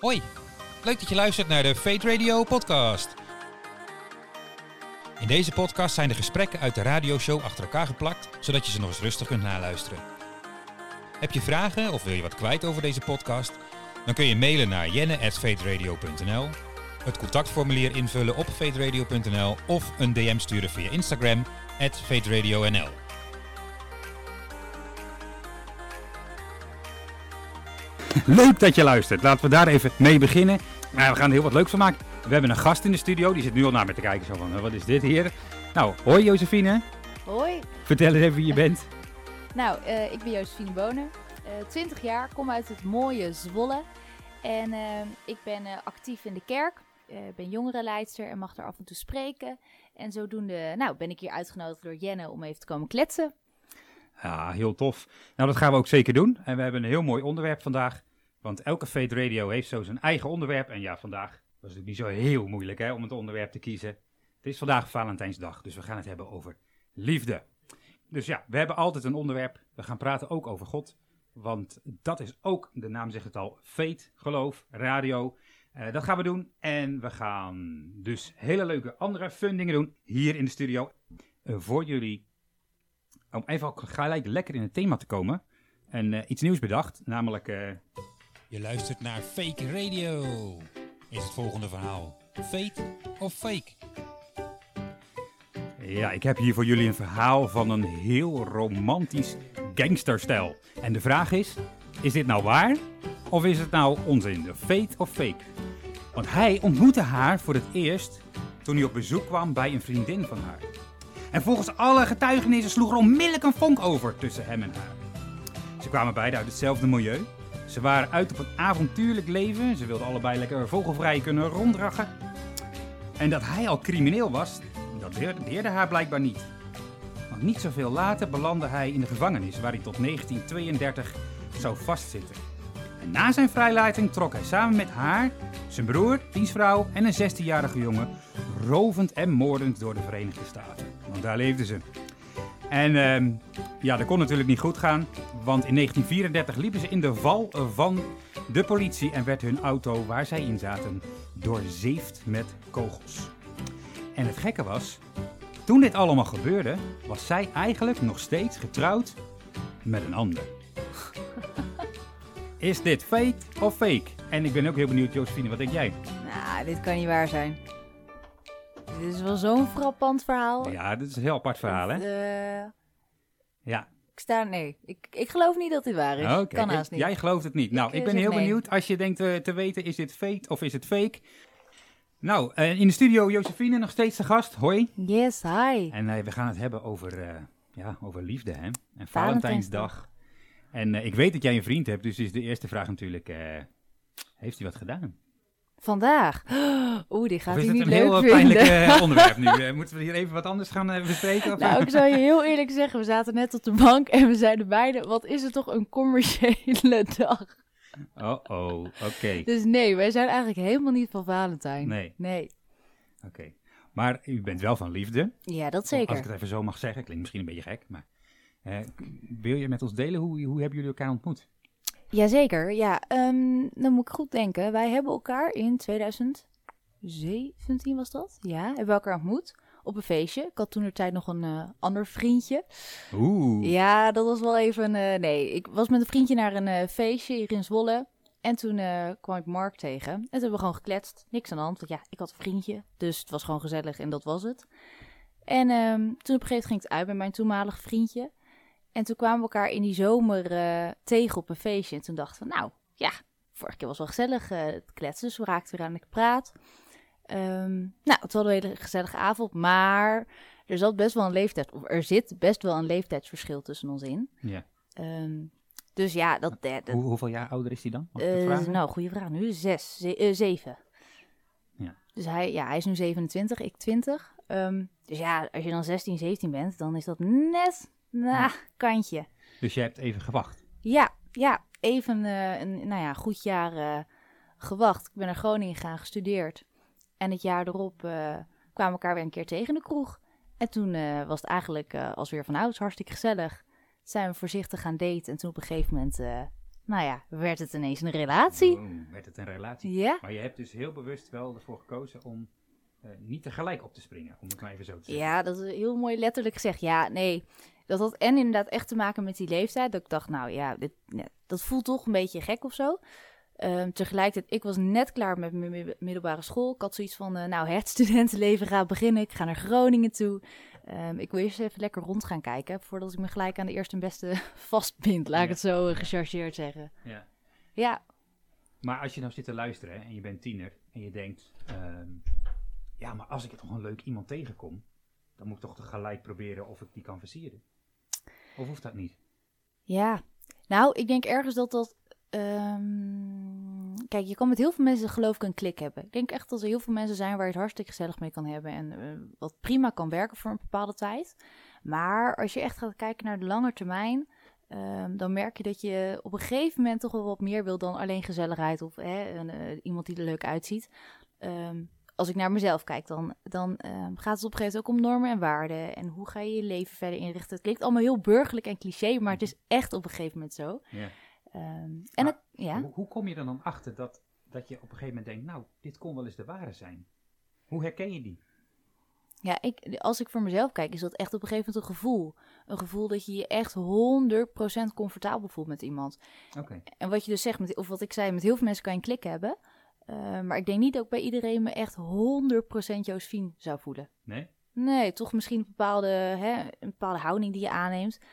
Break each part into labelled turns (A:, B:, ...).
A: Hoi, leuk dat je luistert naar de Fate Radio podcast. In deze podcast zijn de gesprekken uit de radioshow achter elkaar geplakt, zodat je ze nog eens rustig kunt naluisteren. Heb je vragen of wil je wat kwijt over deze podcast? Dan kun je mailen naar jenne.fateradio.nl, het contactformulier invullen op fateradio.nl of een DM sturen via Instagram, @fateradionl.
B: Leuk dat je luistert. Laten we daar even mee beginnen. Nou, we gaan er heel wat leuks van maken. We hebben een gast in de studio. Die zit nu al naar me te kijken. Zo van, "Eh, wat is dit hier? Nou, hoi Josephine.
C: Hoi.
B: Vertel eens even wie je bent.
C: Nou, eh, ik ben Josephine Bonen. eh 20 jaar, kom uit het mooie Zwolle. En eh, ik ben actief in de kerk. Ik ben jongerenleidster en mag er af en toe spreken. En zodoende nou, ben ik hier uitgenodigd door Jenne om even te komen kletsen.
B: Ja, heel tof. Nou, dat gaan we ook zeker doen. En we hebben een heel mooi onderwerp vandaag. Want elke Fate Radio heeft zo zijn eigen onderwerp. En ja, vandaag was het niet zo heel moeilijk hè, om het onderwerp te kiezen. Het is vandaag Valentijnsdag, dus we gaan het hebben over liefde. Dus ja, we hebben altijd een onderwerp. We gaan praten ook over God. Want dat is ook, de naam zegt het al, Fate, geloof, radio. Eh, dat gaan we doen. En we gaan dus hele leuke andere fun dingen doen hier in de studio. eh, voor jullie om even gelijk lekker in het thema te komen. En eh, iets nieuws bedacht, namelijk...
A: Je luistert naar Fake Radio. Is het volgende verhaal fake of fake?
B: ja, ik heb hier voor jullie een verhaal van een heel romantisch gangsterstijl. En de vraag is, is dit nou waar? Of is het nou onzin, de of fake? Want hij ontmoette haar voor het eerst toen hij op bezoek kwam bij een vriendin van haar. En volgens alle getuigenissen sloeg er onmiddellijk een vonk over tussen hem en haar. Ze kwamen beiden uit hetzelfde milieu. Ze waren uit op een avontuurlijk leven. Ze wilden allebei lekker vogelvrij kunnen rondrachen. En dat hij al crimineel was, dat deerde haar blijkbaar niet. Want niet zoveel later belandde hij in de gevangenis, waar hij tot 1932 zou vastzitten. En na zijn vrijlating trok hij samen met haar, zijn broer, dienstvrouw en een 16-jarige jongen rovend en moordend door de Verenigde Staten. Want daar leefden ze. En ehm, ja, dat kon natuurlijk niet goed gaan, want in 1934 liepen ze in de val van de politie en werd hun auto waar zij in zaten doorzeefd met kogels. En het gekke was, toen dit allemaal gebeurde, was zij eigenlijk nog steeds getrouwd met een ander. Is dit fake of fake? En ik ben ook heel benieuwd, Josephine, wat denk jij?
C: Nou, dit kan niet waar zijn. Dit is wel zo'n frappant verhaal.
B: Ja, dit is een heel apart verhaal, hè?
C: Eh,
B: Ja,
C: ik sta... Nee, ik, ik geloof niet dat dit waar is.
B: Oké,
C: Kan
B: ik-
C: haast niet.
B: Jij gelooft het niet. Nou,
C: Ik,
B: ik, ben heel
C: nee.
B: benieuwd als je denkt eh, te weten, is dit fake of is het fake? Nou, eh, in de studio Josephine nog steeds de gast. Hoi.
C: Yes, hi.
B: En we gaan het hebben over, ja, over liefde, hè? En
C: Valentijnsdag.
B: En ik weet dat jij een vriend hebt, dus is de eerste vraag natuurlijk, heeft hij wat gedaan?
C: Vandaag. Oeh, die gaat
B: of is
C: hij
B: het
C: niet
B: een
C: leuk
B: heel eh,
C: vinden.
B: pijnlijk eh, onderwerp nu? Eh, moeten we hier even wat anders gaan bespreken? Of?
C: Nou, ik zou je heel eerlijk zeggen, we zaten net op de bank en we zeiden beide, wat is het toch een commerciële dag?
B: Oh, oh, oké.
C: Dus nee, wij zijn eigenlijk helemaal niet van Valentijn.
B: Nee.
C: Nee.
B: Oké. Maar u bent wel van liefde.
C: Ja, dat
B: Als ik
C: zeker.
B: het even zo mag zeggen, klinkt misschien een beetje gek, maar wil je met ons delen hoe, hoe hebben jullie elkaar ontmoet?
C: Jazeker, ja. ehm, dan moet ik goed denken. Wij hebben elkaar in 2017 was dat? Ja, hebben we elkaar ontmoet op een feestje. Ik had toen de tijd nog een eh, ander vriendje.
B: Oeh.
C: Ja, dat was wel even. eh, nee, ik was met een vriendje naar een eh, feestje hier in Zwolle. En toen kwam ik Mark tegen. En toen hebben we gewoon gekletst. Niks aan de hand. Want ja, ik had een vriendje. Dus het was gewoon gezellig en dat was het. En ehm, toen op een gegeven moment ging het uit met mijn toenmalige vriendje. En toen kwamen we elkaar in die zomer eh, tegen op een feestje. En toen dachten we, nou ja, vorige keer was wel gezellig eh, het kletsen. Dus we raakten weer aan de praat. Ehm, nou, het was een hele gezellige avond. Maar er zat best wel een leeftijd, of er zit best wel een leeftijdsverschil tussen ons in.
B: Ja.
C: Ehm, dus ja, dat, dat
B: Hoe, hoeveel jaar ouder is hij dan?
C: Eh, nou, goede vraag. Nu zes, ze- zeven.
B: Ja.
C: Dus hij, ja, hij is nu 27, ik 20. Ehm, dus ja, als je dan 16, 17 bent, dan is dat net, nou, kantje.
B: Dus je hebt even gewacht.
C: Ja, ja, even eh, een nou ja, goed jaar eh, gewacht. Ik ben naar Groningen gegaan, gestudeerd. En het jaar erop eh, kwamen we elkaar weer een keer tegen in de kroeg. En toen was het eigenlijk als weer van ouds hartstikke gezellig. Zijn we voorzichtig gaan daten. En toen op een gegeven moment, nou ja, werd het ineens een relatie.
B: Oh, werd het een relatie.
C: Ja,
B: Maar je hebt dus heel bewust wel ervoor gekozen om eh, niet tegelijk op te springen, om het maar even zo te zeggen.
C: ja, dat is heel mooi letterlijk gezegd. Ja, nee, dat had en inderdaad echt te maken met die leeftijd. Dat ik dacht, nou ja, dit, dat voelt toch een beetje gek of zo. Ehm, tegelijkertijd, ik was net klaar met mijn mi- middelbare school. Ik had zoiets van, eh, nou, het studentenleven gaat beginnen. Ik ga naar Groningen toe. Ehm, ik wil eerst even lekker rond gaan kijken, voordat ik me gelijk aan de eerste en beste vastbind. Laat ik het zo eh, gechargeerd zeggen.
B: Ja.
C: Ja,
B: Maar als je nou zit te luisteren hè, en je bent tiener en je denkt, ehm, ja, maar als ik toch een leuk iemand tegenkom, dan moet ik toch tegelijk proberen of ik die kan versieren. Of hoeft dat niet?
C: Ja, nou, ik denk ergens dat dat. ehm, kijk, je kan met heel veel mensen geloof ik een klik hebben. Ik denk echt dat er heel veel mensen zijn waar je het hartstikke gezellig mee kan hebben. En eh, wat prima kan werken voor een bepaalde tijd. Maar als je echt gaat kijken naar de lange termijn. ehm, dan merk je dat je op een gegeven moment toch wel wat meer wil dan alleen gezelligheid of hè, een, eh, iemand die er leuk uitziet. Ehm, als ik naar mezelf kijk, dan, dan ehm, gaat het op een gegeven moment ook om normen en waarden. En hoe ga je je leven verder inrichten. Het klinkt allemaal heel burgerlijk en cliché, maar het is echt op een gegeven moment zo.
B: Ja.
C: Ehm, en het, ja,
B: Hoe, hoe kom je er dan achter dat, dat je op een gegeven moment denkt, nou, dit kon wel eens de ware zijn? Hoe herken je die?
C: ja ik, als ik voor mezelf kijk, is dat echt op een gegeven moment een gevoel. Een gevoel dat je je echt 100% comfortabel voelt met iemand.
B: Oké,
C: En wat je dus zegt, met, of wat ik zei, met heel veel mensen kan je een klik hebben. Eh, maar ik denk niet dat ik bij iedereen me echt 100% Josephine zou voelen.
B: nee?
C: Nee, toch misschien een bepaalde, hè, een bepaalde houding die je aanneemt. Een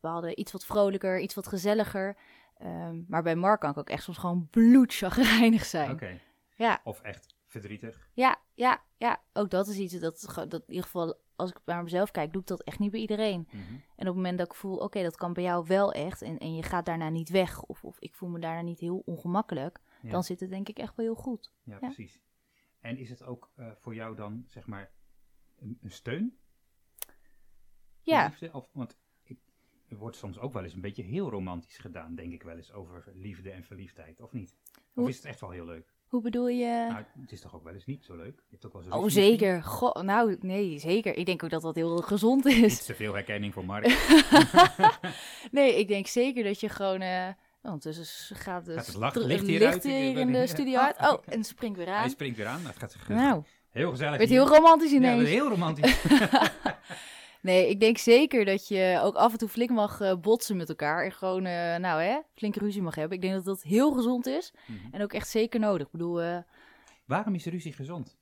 C: bepaalde iets wat vrolijker, iets wat gezelliger. Ehm, maar bij Mark kan ik ook echt soms gewoon bloedchagrijnig zijn.
B: Oké.
C: Ja,
B: Of echt verdrietig?
C: ja, ja, ja. Ook dat is iets dat, dat in ieder geval, als ik naar mezelf kijk, doe ik dat echt niet bij iedereen.
B: Mhm.
C: En op het moment dat ik voel, oké, dat kan bij jou wel echt. En, en je gaat daarna niet weg. Of, of ik voel me daarna niet heel ongemakkelijk.
B: Ja.
C: Dan zit het denk ik echt wel heel goed.
B: Ja, precies. En is het ook eh, voor jou dan, zeg maar, een, een steun?
C: Ja,
B: Liefde? Of, want ik, er wordt soms ook wel eens een beetje heel romantisch gedaan, denk ik wel eens, over liefde en verliefdheid, of niet? Of is het echt wel heel leuk?
C: hoe bedoel je?
B: Nou, het is toch ook wel eens niet zo leuk? Je hebt ook wel eens
C: oh, zeker. Goh, nou, nee, zeker. Ik denk ook dat dat heel gezond
B: Niet
C: is.
B: te veel herkenning voor Mark.
C: Nee, ik denk zeker dat je gewoon... eh ondertussen s- gaat, de
B: Gaat het lach- licht hier
C: licht
B: uit?
C: hier in de studio uit. Oh, en springt weer
B: Hij
C: aan.
B: springt weer aan. Nou, gaat
C: Nou,
B: heel gezellig.
C: werd heel romantisch
B: Ja,
C: ineens.
B: werd heel romantisch.
C: Nee, ik denk zeker dat je ook af en toe flink mag eh, botsen met elkaar. En gewoon, eh, nou hè, flink ruzie mag hebben. Ik denk dat dat heel gezond is.
B: Mhm.
C: En ook echt zeker nodig. Ik bedoel, eh,
B: Waarom is ruzie gezond?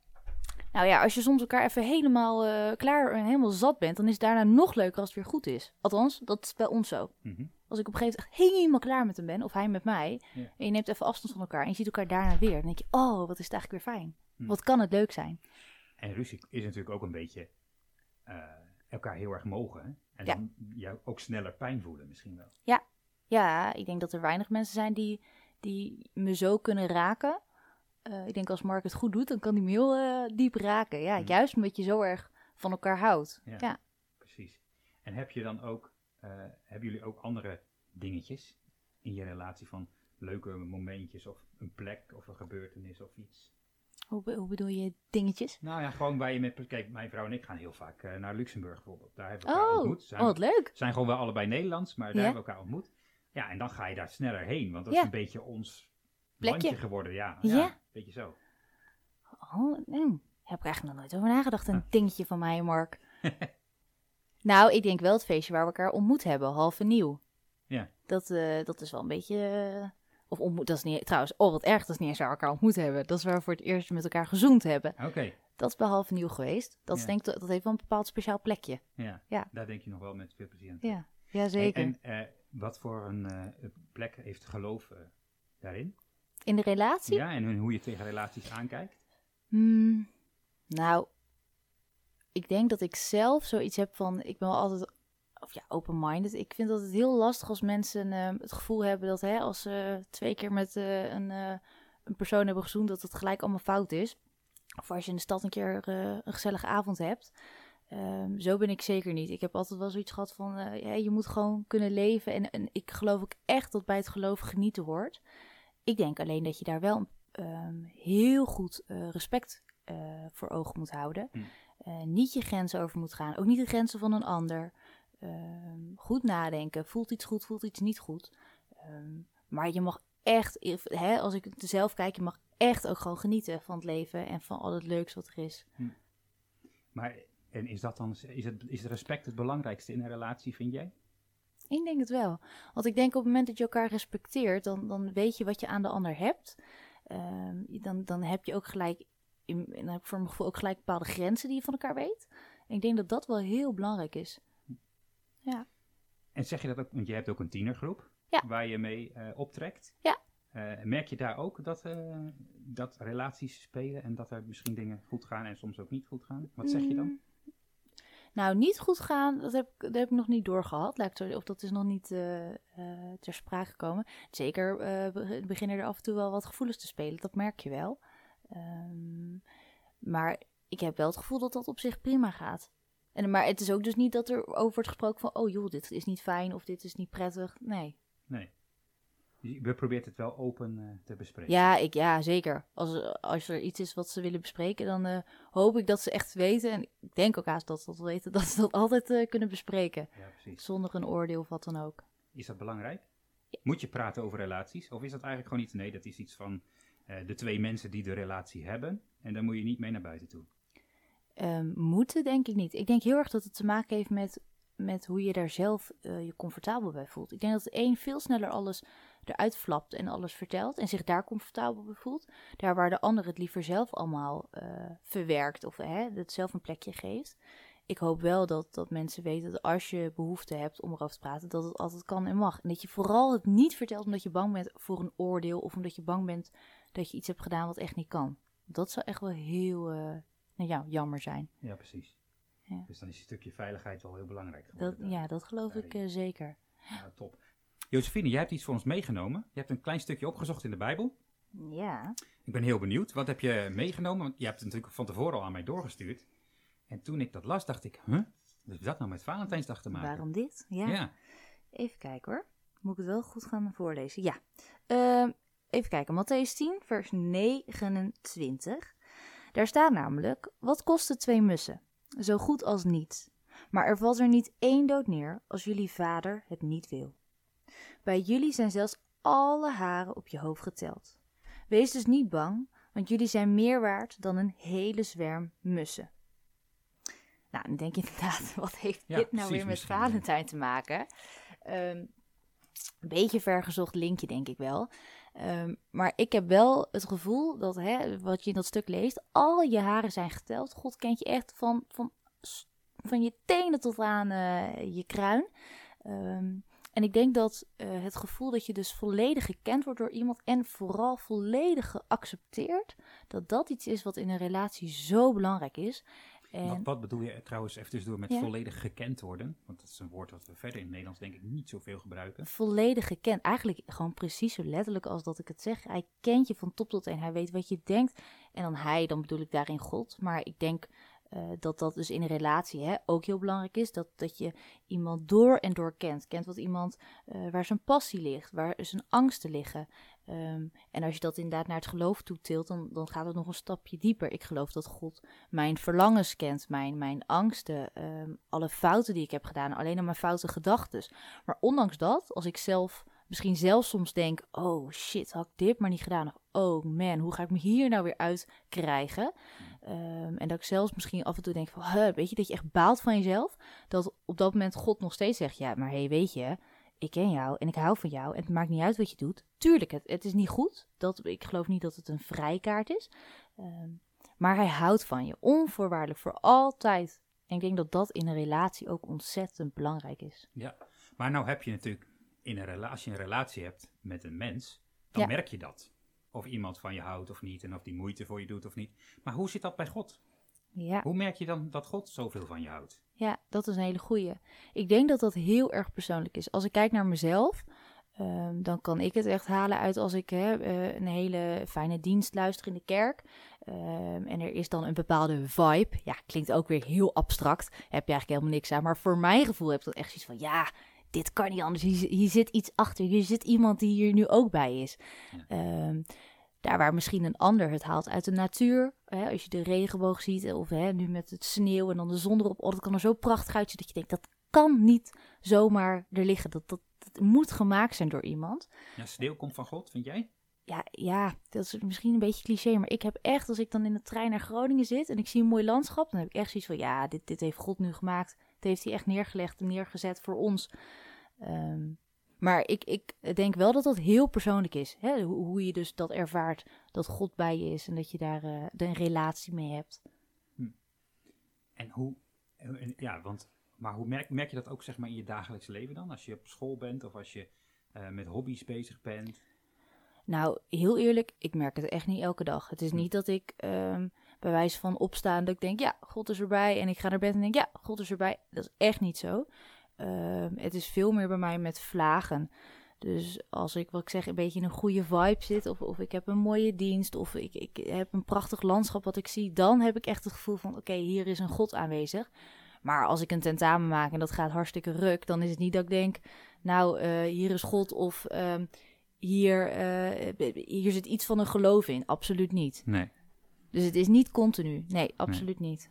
C: nou ja, als je soms elkaar even helemaal klaar en helemaal zat bent, dan is het daarna nog leuker als het weer goed is. Althans, dat is bij ons zo.
B: Mhm.
C: Als ik op een gegeven moment echt helemaal klaar met hem ben, of hij met mij,
B: Ja.
C: en je neemt even afstand van elkaar en je ziet elkaar daarna weer, dan denk je, oh, wat is het eigenlijk weer fijn.
B: Hm.
C: Wat kan het leuk zijn.
B: En ruzie is natuurlijk ook een beetje eh, elkaar heel erg mogen. Hè? En
C: Ja.
B: dan jou ook sneller pijn voelen misschien wel.
C: Ja, ik denk dat er weinig mensen zijn die, die me zo kunnen raken. Eh, ik denk als Mark het goed doet, dan kan hij me heel eh, diep raken. Ja,
B: Hm.
C: juist omdat je zo erg van elkaar houdt.
B: Ja.
C: Ja.
B: Precies. En heb je dan ook, hebben jullie ook andere dingetjes in je relatie van leuke momentjes of een plek of een gebeurtenis of iets?
C: Hoe, be- hoe bedoel je dingetjes?
B: Nou ja, gewoon waar je met, kijk, mijn vrouw en ik gaan heel vaak eh, naar Luxemburg bijvoorbeeld. Daar hebben we elkaar
C: Oh,
B: ontmoet. Zijn,
C: oh, wat leuk.
B: zijn gewoon wel allebei Nederlands, maar daar
C: Ja.
B: hebben we elkaar ontmoet. Ja, en dan ga je daar sneller heen, want dat
C: Ja.
B: is een beetje ons
C: Plekje.
B: landje geworden. Ja,
C: Ja.
B: ja. beetje zo.
C: Oh, nee. Heb ik eigenlijk nog nooit over nagedacht. Een dingetje van mij, Mark. nou, ik denk wel het feestje waar we elkaar ontmoet hebben, half en nieuw.
B: Ja.
C: Dat, eh, dat is wel een beetje... eh, of ontmoet, dat is niet... Trouwens, oh wat erg, dat is niet eens waar we elkaar ontmoet hebben. Dat is waar we voor het eerst met elkaar gezoend hebben.
B: Oké,
C: Dat is en nieuw geweest. Dat, is denk, ik- dat heeft wel een bepaald speciaal plekje.
B: ja.
C: Ja.
B: Daar denk je nog wel met veel plezier aan.
C: Ja, ja zeker.
B: En, en, eh, wat voor een plek heeft geloof daarin?
C: In de relatie?
B: Ja, en hoe je tegen relaties aankijkt?
C: Hmm, nou, ik denk dat ik zelf zoiets heb van, ik ben wel altijd, of ja, open-minded. Ik vind dat het heel lastig als mensen eh, het gevoel hebben dat hè, als ze twee keer met eh, een, eh, een persoon hebben gezoend, dat het gelijk allemaal fout is. Of als je in de stad een keer eh, een gezellige avond hebt. Ehm, zo ben ik zeker niet. Ik heb altijd wel zoiets gehad van, ja, je moet gewoon kunnen leven. En, en ik geloof ook echt dat bij het geloof genieten hoort. Ik denk alleen dat je daar wel ehm, heel goed respect voor ogen moet houden.
B: Hm.
C: Eh, niet je grenzen over moet gaan. Ook niet de grenzen van een ander. Ehm, goed nadenken. Voelt iets goed, voelt iets niet goed. Ehm, Maar je mag echt, if- hè, als ik het zelf kijk, je mag echt ook gewoon genieten van het leven en van al het leuks wat er is.
B: Maar en is, dat dan, is, het, is respect het belangrijkste in een relatie, vind jij?
C: Ik denk het wel. Want ik denk op het moment dat je elkaar respecteert, dan, dan weet je wat je aan de ander hebt. Ehm, dan, dan heb je ook gelijk, in, dan heb ik voor mijn gevoel ook gelijk bepaalde grenzen die je van elkaar weet. En ik denk dat dat wel heel belangrijk is.
B: En zeg je dat ook, want je hebt ook een tienergroep
C: Ja.
B: waar je mee eh, optrekt.
C: Ja.
B: Eh, merk je daar ook dat, eh, dat relaties spelen en dat er misschien dingen goed gaan en soms ook niet goed gaan? Wat zeg je dan?
C: Mm. Nou, niet goed gaan, dat heb, ik- dat heb ik nog niet doorgehad. Zo, of dat is nog niet ter sprake gekomen. Zeker be- beginnen er af en toe wel wat gevoelens te spelen. Dat merk je wel. Ehm, maar ik heb wel het gevoel dat dat op zich prima gaat. En, maar het is ook dus niet dat er over wordt gesproken van... oh joh, dit is niet fijn of dit is niet prettig. Nee.
B: Nee. We probeert het wel open eh, te bespreken.
C: Ja, ik, ja zeker. Als, als er iets is wat ze willen bespreken... dan eh, hoop ik dat ze echt weten... en ik denk ook haast dat ze dat weten... dat ze dat altijd eh, kunnen bespreken.
B: Ja, precies.
C: Zonder een oordeel of wat dan ook.
B: Is dat belangrijk? Moet je praten over relaties? Of is dat eigenlijk gewoon iets? Nee, dat is iets van de twee mensen die de relatie hebben. En daar moet je niet mee naar buiten toe.
C: Ehm, moeten denk ik niet. Ik denk heel erg dat het te maken heeft met, met hoe je daar zelf eh, je comfortabel bij voelt. Ik denk dat een veel sneller alles eruit flapt en alles vertelt en zich daar comfortabel bij voelt. Daar waar de ander het liever zelf allemaal eh, verwerkt of hè, het zelf een plekje geeft. Ik hoop wel dat, dat mensen weten dat als je behoefte hebt om erover te praten, dat het altijd kan en mag. En dat je vooral het niet vertelt omdat je bang bent voor een oordeel of omdat je bang bent dat je iets hebt gedaan wat echt niet kan. Dat zou echt wel heel eh, nou ja, jammer zijn.
B: Ja, precies.
C: Ja.
B: Dus dan is een stukje veiligheid wel heel belangrijk
C: Dat,
B: geworden.
C: ja, dat geloof ik eh, zeker.
B: Ja, top. Josephine, jij hebt iets voor ons meegenomen. Je hebt een klein stukje opgezocht in de Bijbel.
C: Ja.
B: Ik ben heel benieuwd. Wat heb je meegenomen? Want je hebt het natuurlijk van tevoren al aan mij doorgestuurd. En toen ik dat las, dacht ik, huh? Wat heeft dat nou met Valentijnsdag te maken?
C: Waarom dit? Ja.
B: Ja.
C: Even kijken hoor. Moet ik het wel goed gaan voorlezen? Ja. Ehm, even kijken. Matthäus 10, vers 29. Daar staat namelijk: Wat kosten twee mussen? Zo goed als niets. Maar er valt er niet één dood neer als jullie vader het niet wil. Bij jullie zijn zelfs alle haren op je hoofd geteld. Wees dus niet bang, want jullie zijn meer waard dan een hele zwerm mussen. Nou, dan denk je inderdaad, wat heeft
B: Ja,
C: dit nou weer met Valentijn te maken? Ehm, een beetje vergezocht linkje, denk ik wel. Ehm, maar ik heb wel het gevoel dat, hè, wat je in dat stuk leest, al je haren zijn geteld. God kent je echt van, van, van je tenen tot aan eh, je kruin. Ehm, en ik denk dat eh, het gevoel dat je dus volledig gekend wordt door iemand en vooral volledig geaccepteerd, dat dat iets is wat in een relatie zo belangrijk is. En
B: Wat, wat bedoel je trouwens even tussendoor met
C: Ja.
B: volledig gekend worden? Want dat is een woord wat we verder in het Nederlands denk ik niet zoveel gebruiken.
C: volledig gekend. Eigenlijk gewoon precies zo letterlijk als dat ik het zeg. Hij kent je van top tot teen. Hij weet wat je denkt. En dan hij, dan bedoel ik daarin God. Maar ik denk eh, dat dat dus in een relatie hè, ook heel belangrijk is. Dat, dat je iemand door en door kent. Kent wat iemand eh, waar zijn passie ligt, waar zijn angsten liggen. Ehm, en als je dat inderdaad naar het geloof toetilt, dan, dan gaat het nog een stapje dieper. Ik geloof dat God mijn verlangens kent, mijn, mijn angsten, ehm, alle fouten die ik heb gedaan, alleen al mijn foute gedachten. Maar ondanks dat, als ik zelf misschien zelf soms denk: oh shit, had ik dit maar niet gedaan. Of oh man, hoe ga ik me hier nou weer uit krijgen? Ehm, en dat ik zelfs misschien af en toe denk: van, huh, weet je, dat je echt baalt van jezelf. Dat op dat moment God nog steeds zegt: ja, maar hé, hey, weet je, ik ken jou en ik hou van jou. En het maakt niet uit wat je doet. Tuurlijk, het, het is niet goed. Dat, ik geloof niet dat het een vrijkaart is. Ehm, maar hij houdt van je, onvoorwaardelijk, voor altijd. En ik denk dat dat in een relatie ook ontzettend belangrijk is.
B: Ja. Maar nou heb je natuurlijk in een relatie, als je een relatie hebt met een mens, dan
C: Ja.
B: merk je dat. Of iemand van je houdt of niet en of die moeite voor je doet of niet. Maar hoe zit dat bij God?
C: Ja.
B: Hoe merk je dan dat God zoveel van je houdt?
C: Ja, dat is een hele goeie. Ik denk dat dat heel erg persoonlijk is. Als ik kijk naar mezelf, ehm, dan kan ik het echt halen uit als ik hè, eh, een hele fijne dienst luister in de kerk. Ehm, en er is dan een bepaalde vibe. Ja, klinkt ook weer heel abstract. Heb je eigenlijk helemaal niks aan. Maar voor mijn gevoel heb ik dan echt zoiets van, ja, dit kan niet anders. Hier, hier zit iets achter. Hier zit iemand die hier nu ook bij is. Ehm, daar waar misschien een ander het haalt uit de natuur. Hè, als je de regenboog ziet, of hè, nu met het sneeuw en dan de zon erop. Oh, dat kan er zo prachtig uitzien dat je denkt, dat kan niet zomaar er liggen. Dat, dat, moet gemaakt zijn door iemand.
B: Ja, sneeuw komt van God, vind jij?
C: Ja, ja, dat is misschien een beetje cliché, maar ik heb echt, als ik dan in de trein naar Groningen zit en ik zie een mooi landschap, dan heb ik echt zoiets van, ja, dit, dit heeft God nu gemaakt. Heeft hij echt neergelegd en neergezet voor ons. Ehm, maar ik, ik denk wel dat dat heel persoonlijk is. Hè? Hoe, hoe je dus dat ervaart, dat God bij je is en dat je daar eh, een relatie mee hebt.
B: En hoe, ja, want, maar hoe merk, merk je dat ook zeg maar in je dagelijks leven dan? Als je op school bent of als je eh, met hobby's bezig bent?
C: Nou, heel eerlijk, ik merk het echt niet elke dag. Het is niet dat ik ehm, bij wijze van opstaan dat ik denk, ja, God is erbij. En ik ga naar bed en denk, ja, God is erbij. Dat is echt niet zo. Ehm, het is veel meer bij mij met vlagen. Dus als ik, wat ik zeg, een beetje in een goede vibe zit, of, of ik heb een mooie dienst, of ik, ik heb een prachtig landschap wat ik zie, dan heb ik echt het gevoel van, oké, hier is een God aanwezig. Maar als ik een tentamen maak en dat gaat hartstikke ruk, dan is het niet dat ik denk, nou, eh, hier is God, of ehm, hier, eh, hier zit iets van een geloof in. Absoluut niet.
B: Nee.
C: Dus het is niet continu. Nee, absoluut niet.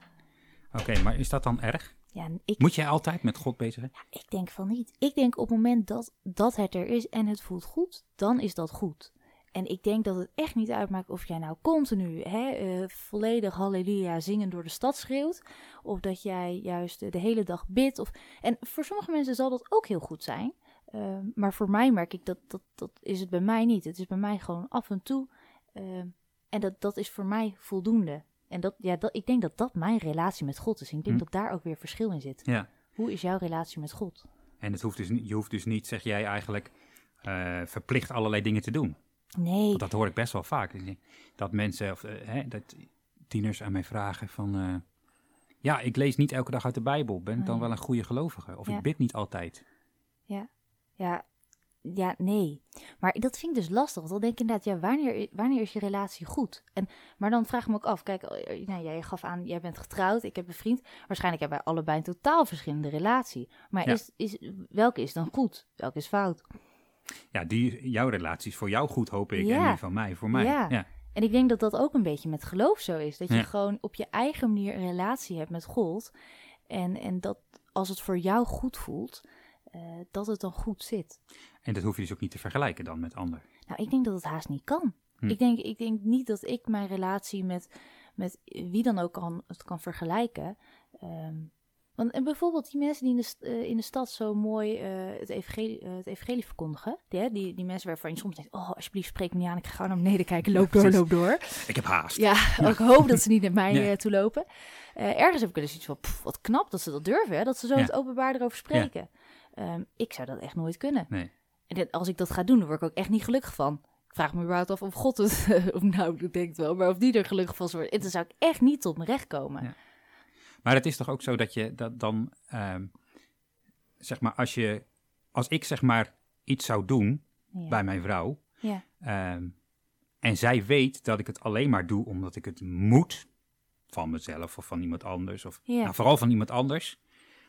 B: Oké, maar is dat dan erg?
C: Ja, ik,
B: Moet jij altijd met God bezig zijn?
C: ik denk van niet. Ik denk op het moment dat, dat het er is en het voelt goed, dan is dat goed. En ik denk dat het echt niet uitmaakt of jij nou continu hè, eh, volledig halleluja zingen door de stad schreeuwt. Of dat jij juist de hele dag bidt. Of... En voor sommige mensen zal dat ook heel goed zijn. Ehm, maar voor mij merk ik dat, dat dat is het bij mij niet. Het is bij mij gewoon af en toe. ehm, en dat, dat is voor mij voldoende. En dat, ja, dat, ik denk dat dat mijn relatie met God is. En ik denk
B: Hm.
C: dat daar ook weer verschil in zit.
B: Ja.
C: Hoe is jouw relatie met God?
B: En het hoeft dus, je hoeft dus niet, zeg jij eigenlijk, eh, verplicht allerlei dingen te doen.
C: Nee,
B: Want dat hoor ik best wel vaak. Dat mensen, of eh, hè, dat tieners aan mij vragen van... eh, ja, ik lees niet elke dag uit de Bijbel. Ben ik dan
C: Oh
B: wel een goede gelovige? Of
C: Ja.
B: ik bid niet altijd.
C: ja, ja, nee. Maar dat vind ik dus lastig. Want dan denk ik inderdaad, ja, wanneer, wanneer is je relatie goed? En, maar dan vraag ik me ook af, kijk, eh, nou, jij gaf aan, jij bent getrouwd, ik heb een vriend. Waarschijnlijk hebben wij allebei een totaal verschillende relatie. Maar
B: Ja.
C: is, is, welke is dan goed? Welke is fout?
B: Ja, die, jouw relatie is voor jou goed, hoop ik. En
C: Ja.
B: die van mij, voor mij.
C: Ja.
B: Ja.
C: En ik denk dat dat ook een beetje met geloof zo is. Dat je
B: Ja.
C: gewoon op je eigen manier een relatie hebt met God. En, en dat als het voor jou goed voelt, eh, dat het dan goed zit.
B: En dat hoef je dus ook niet te vergelijken dan met anderen.
C: Nou, ik denk dat het haast niet kan.
B: Hm.
C: Ik, denk, ik denk niet dat ik mijn relatie met, met wie dan ook kan, het kan vergelijken. Ehm, want en bijvoorbeeld die mensen die in de, eh, in de stad zo mooi eh, het, evangelie, het evangelie verkondigen. Die, die, die mensen waarvan je soms denkt, oh alsjeblieft spreek me niet aan, ik ga gewoon naar beneden kijken, loop door, loop door.
B: Ik heb haast.
C: Ja, ik hoop dat ze niet naar mij toe lopen. Ergens heb ik er dus iets van, pff, wat knap dat ze dat durven, hè? dat ze zo
B: Ja.
C: het openbaar erover spreken. Ehm, ik zou dat echt nooit kunnen.
B: Nee.
C: En dit- als ik dat ga doen, dan word ik ook echt niet gelukkig van. Ik vraag me überhaupt af of God het, of nou, ik denk wel, maar of die er gelukkig van wordt. En dan zou ik echt niet tot mijn recht komen.
B: Ja. Maar het is toch ook zo dat je dat dan, ehm, zeg maar, als je, als ik zeg maar iets zou doen
C: Ja.
B: bij mijn vrouw,
C: Ja.
B: ehm, en zij weet dat ik het alleen maar doe omdat ik het moet, van mezelf of van iemand anders, of nou, vooral van iemand anders,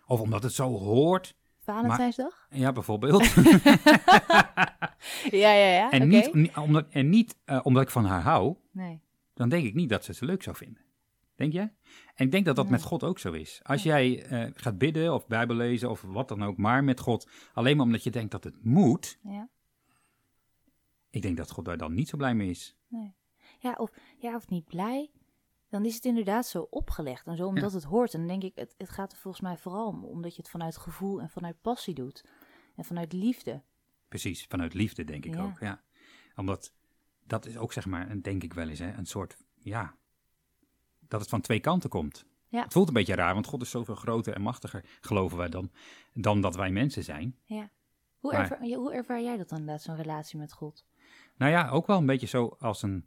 B: of omdat het zo hoort,
C: Valentijnsdag?
B: ja, bijvoorbeeld,
C: Ja, ja, ja.
B: en niet, omdat, en niet eh, omdat ik van haar hou,
C: Nee.
B: dan denk ik niet dat ze het leuk zou vinden. Denk jij? En ik denk dat dat
C: Nee.
B: met God ook zo is. Als jij eh, gaat bidden of Bijbel lezen of wat dan ook, maar met God, alleen maar omdat je denkt dat het moet,
C: Ja.
B: ik denk dat God daar dan niet zo blij mee is.
C: Nee. Ja, of, ja, of niet blij. Dan is het inderdaad zo opgelegd en zo omdat het hoort. En dan denk ik, het, het gaat er volgens mij vooral om omdat je het vanuit gevoel en vanuit passie doet. En vanuit liefde.
B: Precies, vanuit liefde denk ik
C: Ja.
B: ook. Ja. Omdat dat is ook zeg maar, een- denk ik wel eens, hè, een soort, ja, dat het van twee kanten komt.
C: Ja.
B: Het voelt een beetje raar, want God is zoveel groter en machtiger, geloven wij dan, dan dat wij mensen zijn.
C: Ja. Hoe,
B: Maar-
C: ervaar, hoe ervaar jij dat dan inderdaad, zo'n relatie met God?
B: Nou ja, ook wel een beetje zo als een,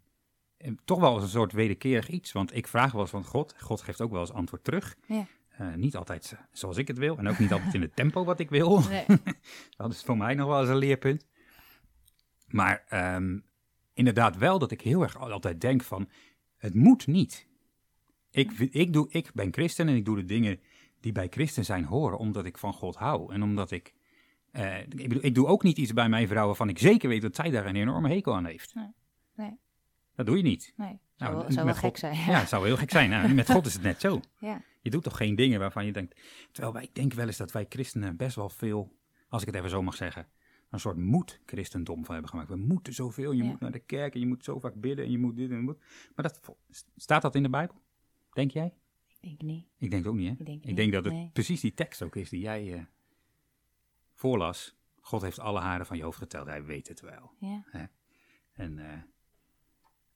B: toch wel als een soort wederkerig iets. Want ik vraag wel eens van God, God geeft ook wel eens antwoord terug.
C: Ja.
B: Eh, niet altijd zo- zoals ik het wil en ook niet altijd in het tempo wat ik wil.
C: Nee.
B: Dat is voor mij nog wel eens een leerpunt. Maar ehm, inderdaad wel dat ik heel erg al- altijd denk van, het moet niet. Ik, ik, doe, ik ben christen en ik doe de dingen die bij christen zijn horen, omdat ik van God hou. En omdat ik, eh, ik, bedoel, ik doe ook niet iets bij mijn vrouw waarvan ik zeker weet dat zij daar een enorme hekel aan heeft.
C: Nee. Nee.
B: Dat doe je niet.
C: Nee,
B: Nou,
C: zou wel gek zijn.
B: Ja, het zou heel gek zijn. Nou, met God is het net zo.
C: Ja.
B: Je doet toch geen dingen waarvan je denkt... Terwijl wij, ik denk wel eens dat wij christenen best wel veel, als ik het even zo mag zeggen, een soort moed-christendom van hebben gemaakt. We moeten zoveel, je
C: Ja.
B: moet naar de kerk en je moet zo vaak bidden en je moet dit en moet... Maar dat, staat dat in de Bijbel? Denk jij?
C: Ik denk niet.
B: Ik denk het ook niet, hè?
C: Ik denk,
B: Ik
C: niet.
B: denk dat het
C: Nee.
B: precies die tekst ook is die jij eh, voorlas. God heeft alle haren van je hoofd geteld, hij weet het wel.
C: Ja.
B: En eh,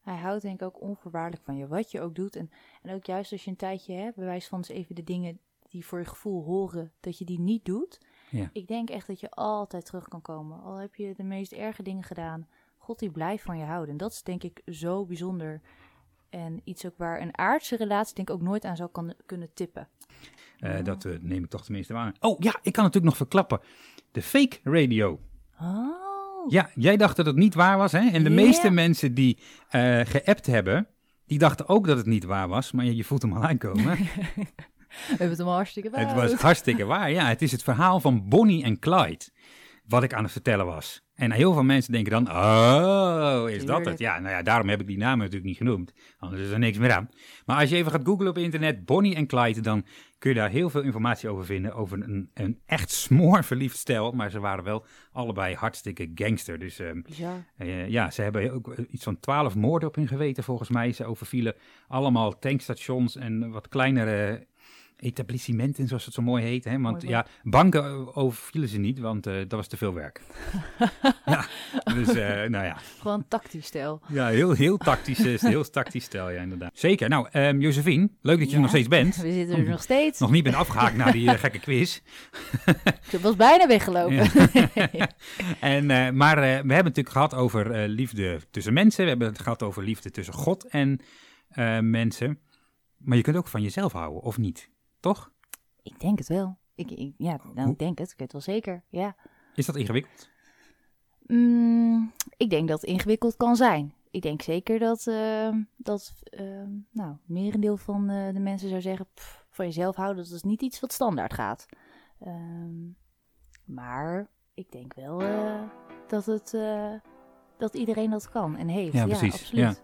C: Hij houdt denk ik ook onvoorwaardelijk van je, wat je ook doet. En, en ook juist als je een tijdje hebt, bewijs van eens even de dingen die voor je gevoel horen, dat je die niet doet.
B: Ja.
C: Ik denk echt dat je altijd terug kan komen. Al heb je de meest erge dingen gedaan, God die blijft van je houden. En dat is denk ik zo bijzonder. En iets ook waar een aardse relatie denk ik ook nooit aan zou kan, kunnen tippen.
B: eh,
C: Ja.
B: dat eh, neem ik toch tenminste waar. Oh ja, ik kan natuurlijk nog verklappen. De fake radio.
C: Oh,
B: Ja, jij dacht dat het niet waar was, hè? En de meeste mensen die eh geappt hebben, die dachten ook dat het niet waar was. Maar je, je voelt hem al aankomen.
C: we hebben het hem al hartstikke
B: het
C: fout.
B: was hartstikke waar. Ja, het is het verhaal van Bonnie en Clyde. Wat ik aan het vertellen was. En heel veel mensen denken dan, oh, is dat het? Ja, nou ja, daarom heb ik die namen natuurlijk niet genoemd. Anders is er niks meer aan. Maar als je even gaat googlen op internet, Bonnie en Clyde, dan kun je daar heel veel informatie over vinden. Over een, een echt smoorverliefd stel. Maar ze waren wel allebei hartstikke gangster. Dus ehm,
C: Bizar.
B: eh, ja, ze hebben ook iets van twaalf moorden op hun geweten volgens mij. Ze overvielen allemaal tankstations en wat kleinere etablissementen, zoals het zo mooi heet. Hè? Want
C: Mooi
B: ja, banken eh, overvielen ze niet, want eh, dat was te veel werk. ja, dus eh, nou ja,
C: Gewoon tactisch stel.
B: ja heel, heel tactisch, heel tactisch stel, ja inderdaad. Zeker. Nou, ehm Josephine, leuk dat je er nog steeds bent.
C: We zitten er nog steeds.
B: Nog niet bent afgehaakt naar die gekke quiz.
C: Ik was bijna weggelopen.
B: Ja. En, maar we hebben het natuurlijk gehad over liefde tussen mensen. We hebben het gehad over liefde tussen God en mensen. Maar je kunt ook van jezelf houden, of niet? Toch?
C: Ik denk het wel. Ik, ik, ja, nou, ik denk het. Ik weet het wel zeker. Ja.
B: Is dat ingewikkeld?
C: Mm, ik denk dat het ingewikkeld kan zijn. Ik denk zeker dat, eh, dat eh, nou, merendeel van eh, de mensen zou zeggen... "Pff, van jezelf houden, dat is niet iets wat standaard gaat. Ehm, maar ik denk wel dat, het, dat iedereen dat kan en heeft.
B: Ja,
C: Ja,
B: precies.
C: absoluut.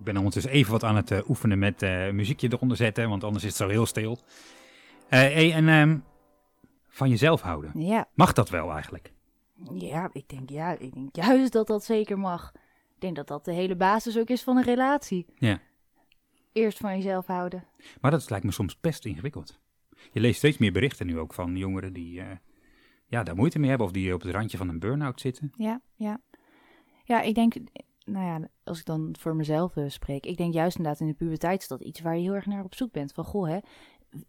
B: Ik ben ondertussen even wat aan het eh, oefenen met eh, muziekje eronder zetten, want anders is het zo heel stil. Eh, hey, en ehm, van jezelf houden.
C: Ja.
B: Mag dat wel eigenlijk?
C: Ja, ik denk, ja, ik denk juist dat dat zeker mag. Ik denk dat dat de hele basis ook is van een relatie.
B: Ja.
C: Eerst van jezelf houden.
B: Maar dat lijkt me soms best ingewikkeld. Je leest steeds meer berichten nu ook van jongeren die ja, daar moeite mee hebben of die op het randje van een burn-out zitten.
C: Ja, ja. Ja, ik denk, nou ja, als ik dan voor mezelf eh, spreek, ik denk juist inderdaad in de puberteit is dat iets waar je heel erg naar op zoek bent. Van, goh, hè,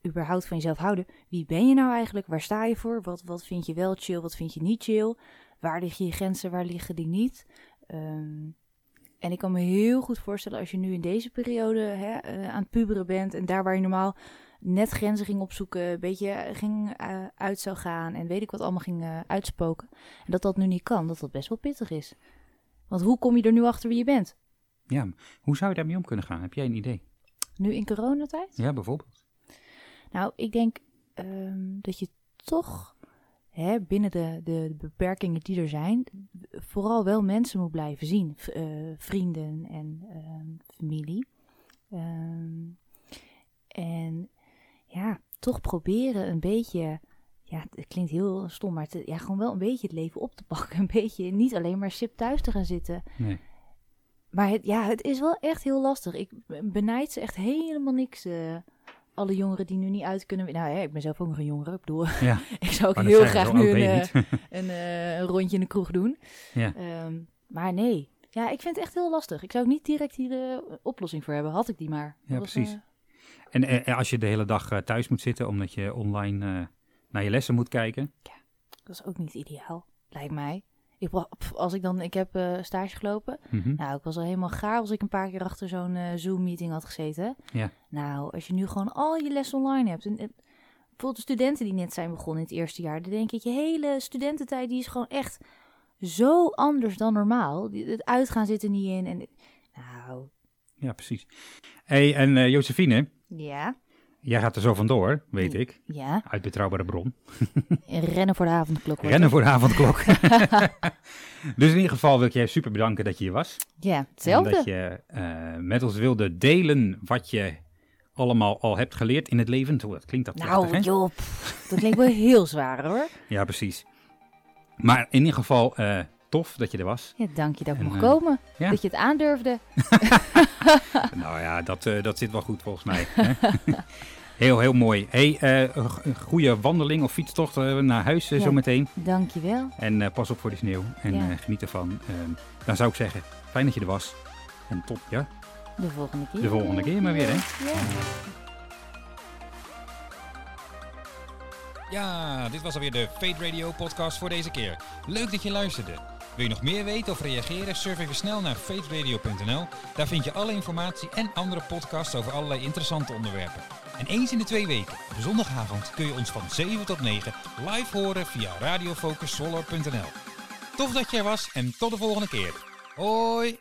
C: überhaupt van jezelf houden. Wie ben je nou eigenlijk? Waar sta je voor? Wat, wat vind je wel chill? Wat vind je niet chill? Waar liggen je grenzen? Waar liggen die niet? Ehm, en ik kan me heel goed voorstellen als je nu in deze periode hè, eh, aan het puberen bent en daar waar je normaal net grenzen ging opzoeken, een beetje ging eh, uit zou gaan en weet ik wat allemaal ging uitspoken. En dat dat nu niet kan, dat dat best wel pittig is. Want hoe kom je er nu achter wie je bent?
B: Ja, hoe zou je daarmee om kunnen gaan? Heb jij een idee?
C: Nu in coronatijd?
B: Ja, bijvoorbeeld.
C: Nou, ik denk ehm, dat je toch hè, binnen de, de, beperkingen die er zijn, vooral wel mensen moet blijven zien. V- eh, vrienden en ehm, familie. Ehm, en ja, toch proberen een beetje. Ja, het klinkt heel stom, maar te, ja, gewoon wel een beetje het leven op te pakken. Een beetje niet alleen maar sip thuis te gaan zitten.
B: Nee.
C: Maar het, ja, het is wel echt heel lastig. Ik benijd ze echt helemaal niks. eh, alle jongeren die nu niet uit kunnen. Nou ja, ik ben zelf ook nog een jongere. Ik bedoel,
B: Ja,
C: ik zou ook heel graag nu een, eh, een, eh, een rondje in de kroeg doen.
B: Ja.
C: Ehm, maar nee. Ja, ik vind het echt heel lastig. Ik zou ook niet direct hier de oplossing voor hebben. Had ik die maar.
B: Ja,
C: was,
B: precies. En eh, als je de hele dag thuis moet zitten omdat je online naar je lessen moet kijken.
C: dat is ook niet ideaal, lijkt mij. Ik, als ik dan, ik heb eh, stage gelopen.
B: Mhm.
C: Nou, ik was al helemaal gaar als ik een paar keer achter zo'n eh, Zoom-meeting had gezeten.
B: Ja.
C: Nou, als je nu gewoon al je lessen online hebt. En, en bijvoorbeeld de studenten die net zijn begonnen in het eerste jaar. Dan denk ik, je hele studententijd die is gewoon echt zo anders dan normaal. Die- Het uitgaan zit er niet in. En, nou,
B: Ja, precies. hey, en eh, Josephine,
C: ja,
B: jij gaat er zo vandoor, weet ik.
C: ja.
B: Uit betrouwbare bron.
C: En rennen voor de avondklok.
B: Rennen voor de avondklok. dus in ieder geval wil ik jij super bedanken dat je hier was.
C: Ja,
B: En
C: hetzelfde.
B: dat je eh, met ons wilde delen wat je allemaal al hebt geleerd in het leven. Zo, dat klinkt dat
C: Nou, joh, pff, dat klinkt wel heel zwaar hoor.
B: Ja, precies.
D: Maar in ieder geval eh, tof dat je er was.
C: Ja, dank je dat ik
D: En,
C: mocht
D: eh,
C: komen.
D: ja.
C: Dat je het aandurfde.
D: nou ja, dat, eh, dat zit wel goed volgens mij. hè? heel, heel mooi. hey, eh, een een goede wandeling of fietstocht naar huis
C: Ja.
D: zometeen.
C: Dank je wel.
D: En eh, pas op voor de sneeuw. En
C: Ja.
D: eh, geniet ervan. Ehm, dan zou ik zeggen, fijn dat je er was. En tot ja,
C: De volgende keer.
D: de volgende keer maar weer. Hè?
C: Ja.
B: Ja, dit was alweer de Fate Radio podcast voor deze keer. Leuk dat je luisterde. Wil je nog meer weten of reageren? Surf even snel naar fateradio.nl. Daar vind je alle informatie en andere podcasts over allerlei interessante onderwerpen. En eens in de twee weken, op zondagavond, kun je ons van 7 tot 9 live horen via radiofocussolar.nl. Tof dat je er was en tot de volgende keer. Hoi!